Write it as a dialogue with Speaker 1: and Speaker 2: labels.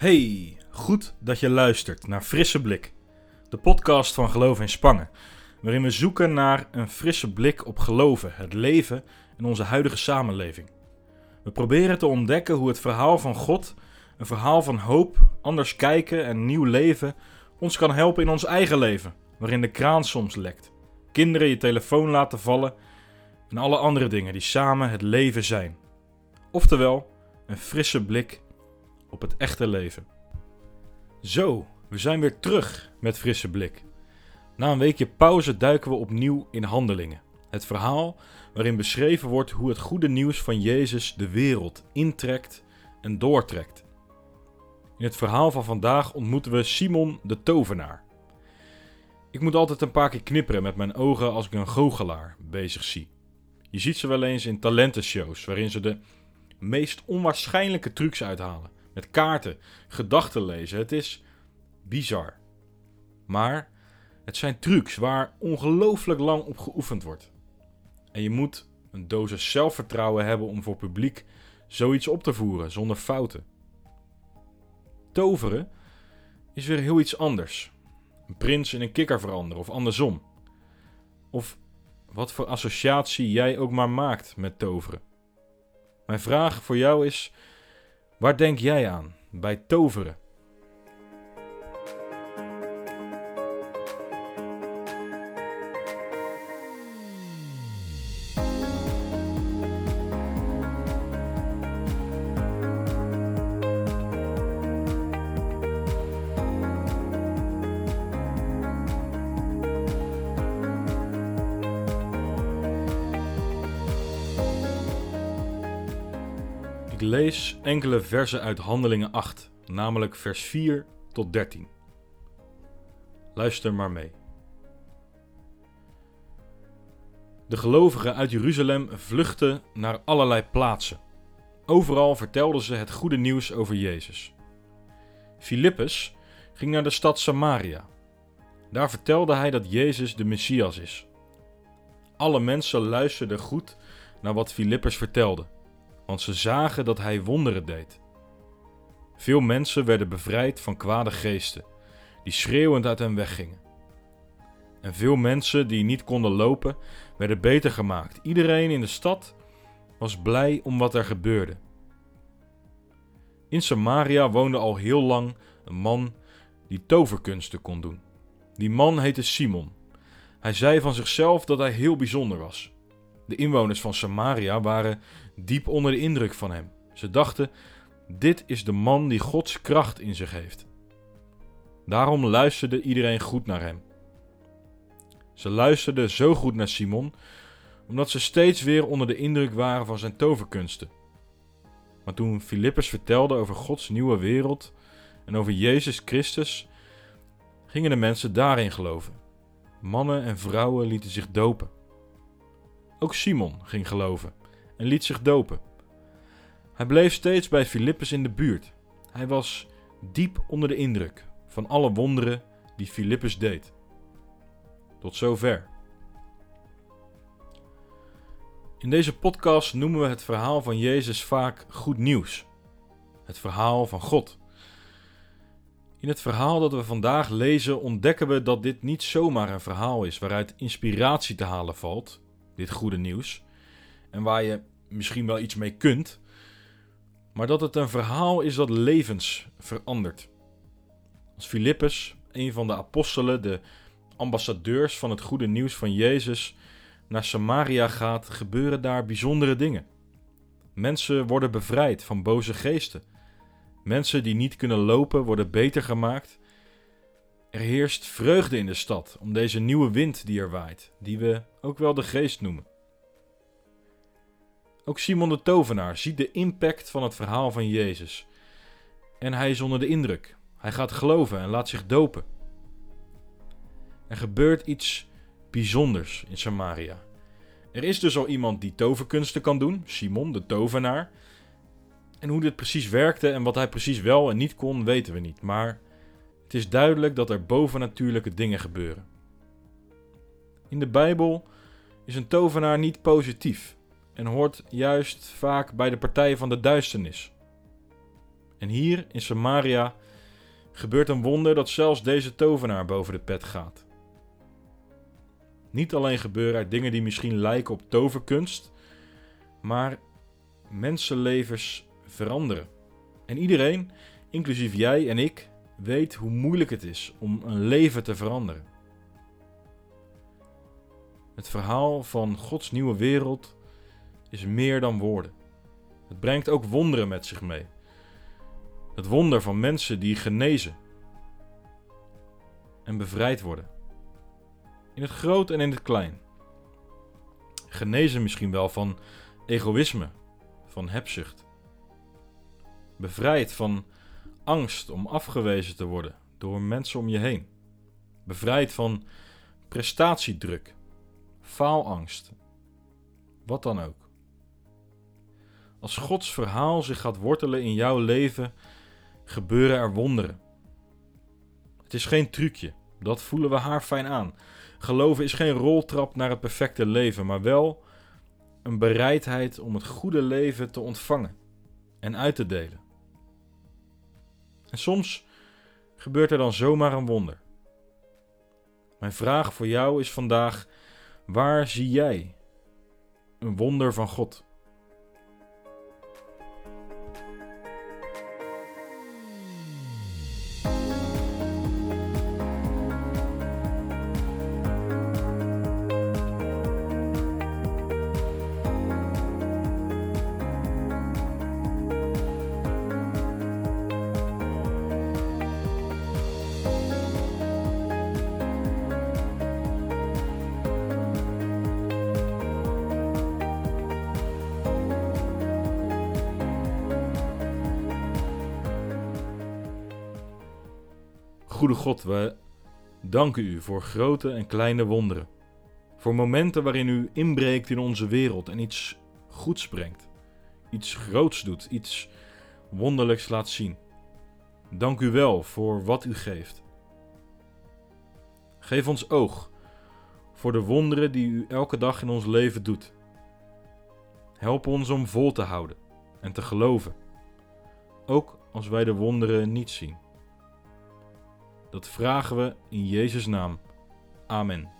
Speaker 1: Hey, goed dat je luistert naar Frisse Blik, de podcast van Geloof in Spangen, waarin we zoeken naar een frisse blik op geloven, het leven en onze huidige samenleving. We proberen te ontdekken hoe het verhaal van God, een verhaal van hoop, anders kijken en nieuw leven, ons kan helpen in ons eigen leven, waarin de kraan soms lekt, kinderen je telefoon laten vallen en alle andere dingen die samen het leven zijn. Oftewel, een frisse blik op het echte leven. Zo, we zijn weer terug met frisse blik. Na een weekje pauze duiken we opnieuw in handelingen. Het verhaal waarin beschreven wordt hoe het goede nieuws van Jezus de wereld intrekt en doortrekt. In het verhaal van vandaag ontmoeten we Simon de tovenaar. Ik moet altijd een paar keer knipperen met mijn ogen als ik een goochelaar bezig zie. Je ziet ze wel eens in talentenshows waarin ze de meest onwaarschijnlijke trucs uithalen. Kaarten, gedachten lezen. Het is bizar. Maar het zijn trucs waar ongelooflijk lang op geoefend wordt. En je moet een dosis zelfvertrouwen hebben om voor publiek zoiets op te voeren zonder fouten. Toveren is weer heel iets anders. Een prins in een kikker veranderen of andersom. Of wat voor associatie jij ook maar maakt met toveren. Mijn vraag voor jou is: waar denk jij aan bij toveren? Ik lees enkele versen uit Handelingen 8, namelijk vers 4 tot 13. Luister maar mee. De gelovigen uit Jeruzalem vluchtten naar allerlei plaatsen. Overal vertelden ze het goede nieuws over Jezus. Filippus ging naar de stad Samaria. Daar vertelde hij dat Jezus de Messias is. Alle mensen luisterden goed naar wat Filippus vertelde want ze zagen dat hij wonderen deed. Veel mensen werden bevrijd van kwade geesten, die schreeuwend uit hen weggingen. En veel mensen die niet konden lopen, werden beter gemaakt. Iedereen in de stad was blij om wat er gebeurde. In Samaria woonde al heel lang een man die toverkunsten kon doen. Die man heette Simon. Hij zei van zichzelf dat hij heel bijzonder was. De inwoners van Samaria waren diep onder de indruk van hem. Ze dachten: dit is de man die Gods kracht in zich heeft. Daarom luisterde iedereen goed naar hem. Ze luisterden zo goed naar Simon, omdat ze steeds weer onder de indruk waren van zijn toverkunsten. Maar toen Filippus vertelde over Gods nieuwe wereld en over Jezus Christus, gingen de mensen daarin geloven. Mannen en vrouwen lieten zich dopen. Ook Simon ging geloven en liet zich dopen. Hij bleef steeds bij Filippus in de buurt. Hij was diep onder de indruk van alle wonderen die Filippus deed. Tot zover. In deze podcast noemen we het verhaal van Jezus vaak goed nieuws. Het verhaal van God. In het verhaal dat we vandaag lezen ontdekken we dat dit niet zomaar een verhaal is waaruit inspiratie te halen valt, dit goede nieuws, en waar je misschien wel iets mee kunt, maar dat het een verhaal is dat levens verandert. Als Filippus, een van de apostelen, de ambassadeurs van het goede nieuws van Jezus, naar Samaria gaat, gebeuren daar bijzondere dingen. Mensen worden bevrijd van boze geesten. Mensen die niet kunnen lopen worden beter gemaakt. Er heerst vreugde in de stad om deze nieuwe wind die er waait, die we ook wel de geest noemen. Ook Simon de Tovenaar ziet de impact van het verhaal van Jezus. En hij is onder de indruk. Hij gaat geloven en laat zich dopen. Er gebeurt iets bijzonders in Samaria. Er is dus al iemand die toverkunsten kan doen, Simon de Tovenaar. En hoe dit precies werkte en wat hij precies wel en niet kon, weten we niet. Maar het is duidelijk dat er bovennatuurlijke dingen gebeuren. In de Bijbel is een tovenaar niet positief en hoort juist vaak bij de partijen van de duisternis. En hier in Samaria gebeurt een wonder dat zelfs deze tovenaar boven de pet gaat. Niet alleen gebeuren er dingen die misschien lijken op toverkunst, maar mensenlevens veranderen. En iedereen, inclusief jij en ik, weet hoe moeilijk het is om een leven te veranderen. Het verhaal van Gods nieuwe wereld is meer dan woorden. Het brengt ook wonderen met zich mee. Het wonder van mensen die genezen en bevrijd worden. In het groot en in het klein. Genezen misschien wel van egoïsme, van hebzucht. Bevrijd van angst om afgewezen te worden door mensen om je heen. Bevrijd van prestatiedruk, faalangst, wat dan ook. Als Gods verhaal zich gaat wortelen in jouw leven, gebeuren er wonderen. Het is geen trucje, dat voelen we haar fijn aan. Geloven is geen roltrap naar het perfecte leven, maar wel een bereidheid om het goede leven te ontvangen en uit te delen. En soms gebeurt er dan zomaar een wonder. Mijn vraag voor jou is vandaag: waar zie jij een wonder van God? Goede God, we danken u voor grote en kleine wonderen. Voor momenten waarin u inbreekt in onze wereld en iets goeds brengt. Iets groots doet, iets wonderlijks laat zien. Dank u wel voor wat u geeft. Geef ons oog voor de wonderen die u elke dag in ons leven doet. Help ons om vol te houden en te geloven, ook als wij de wonderen niet zien. Dat vragen we in Jezus' naam. Amen.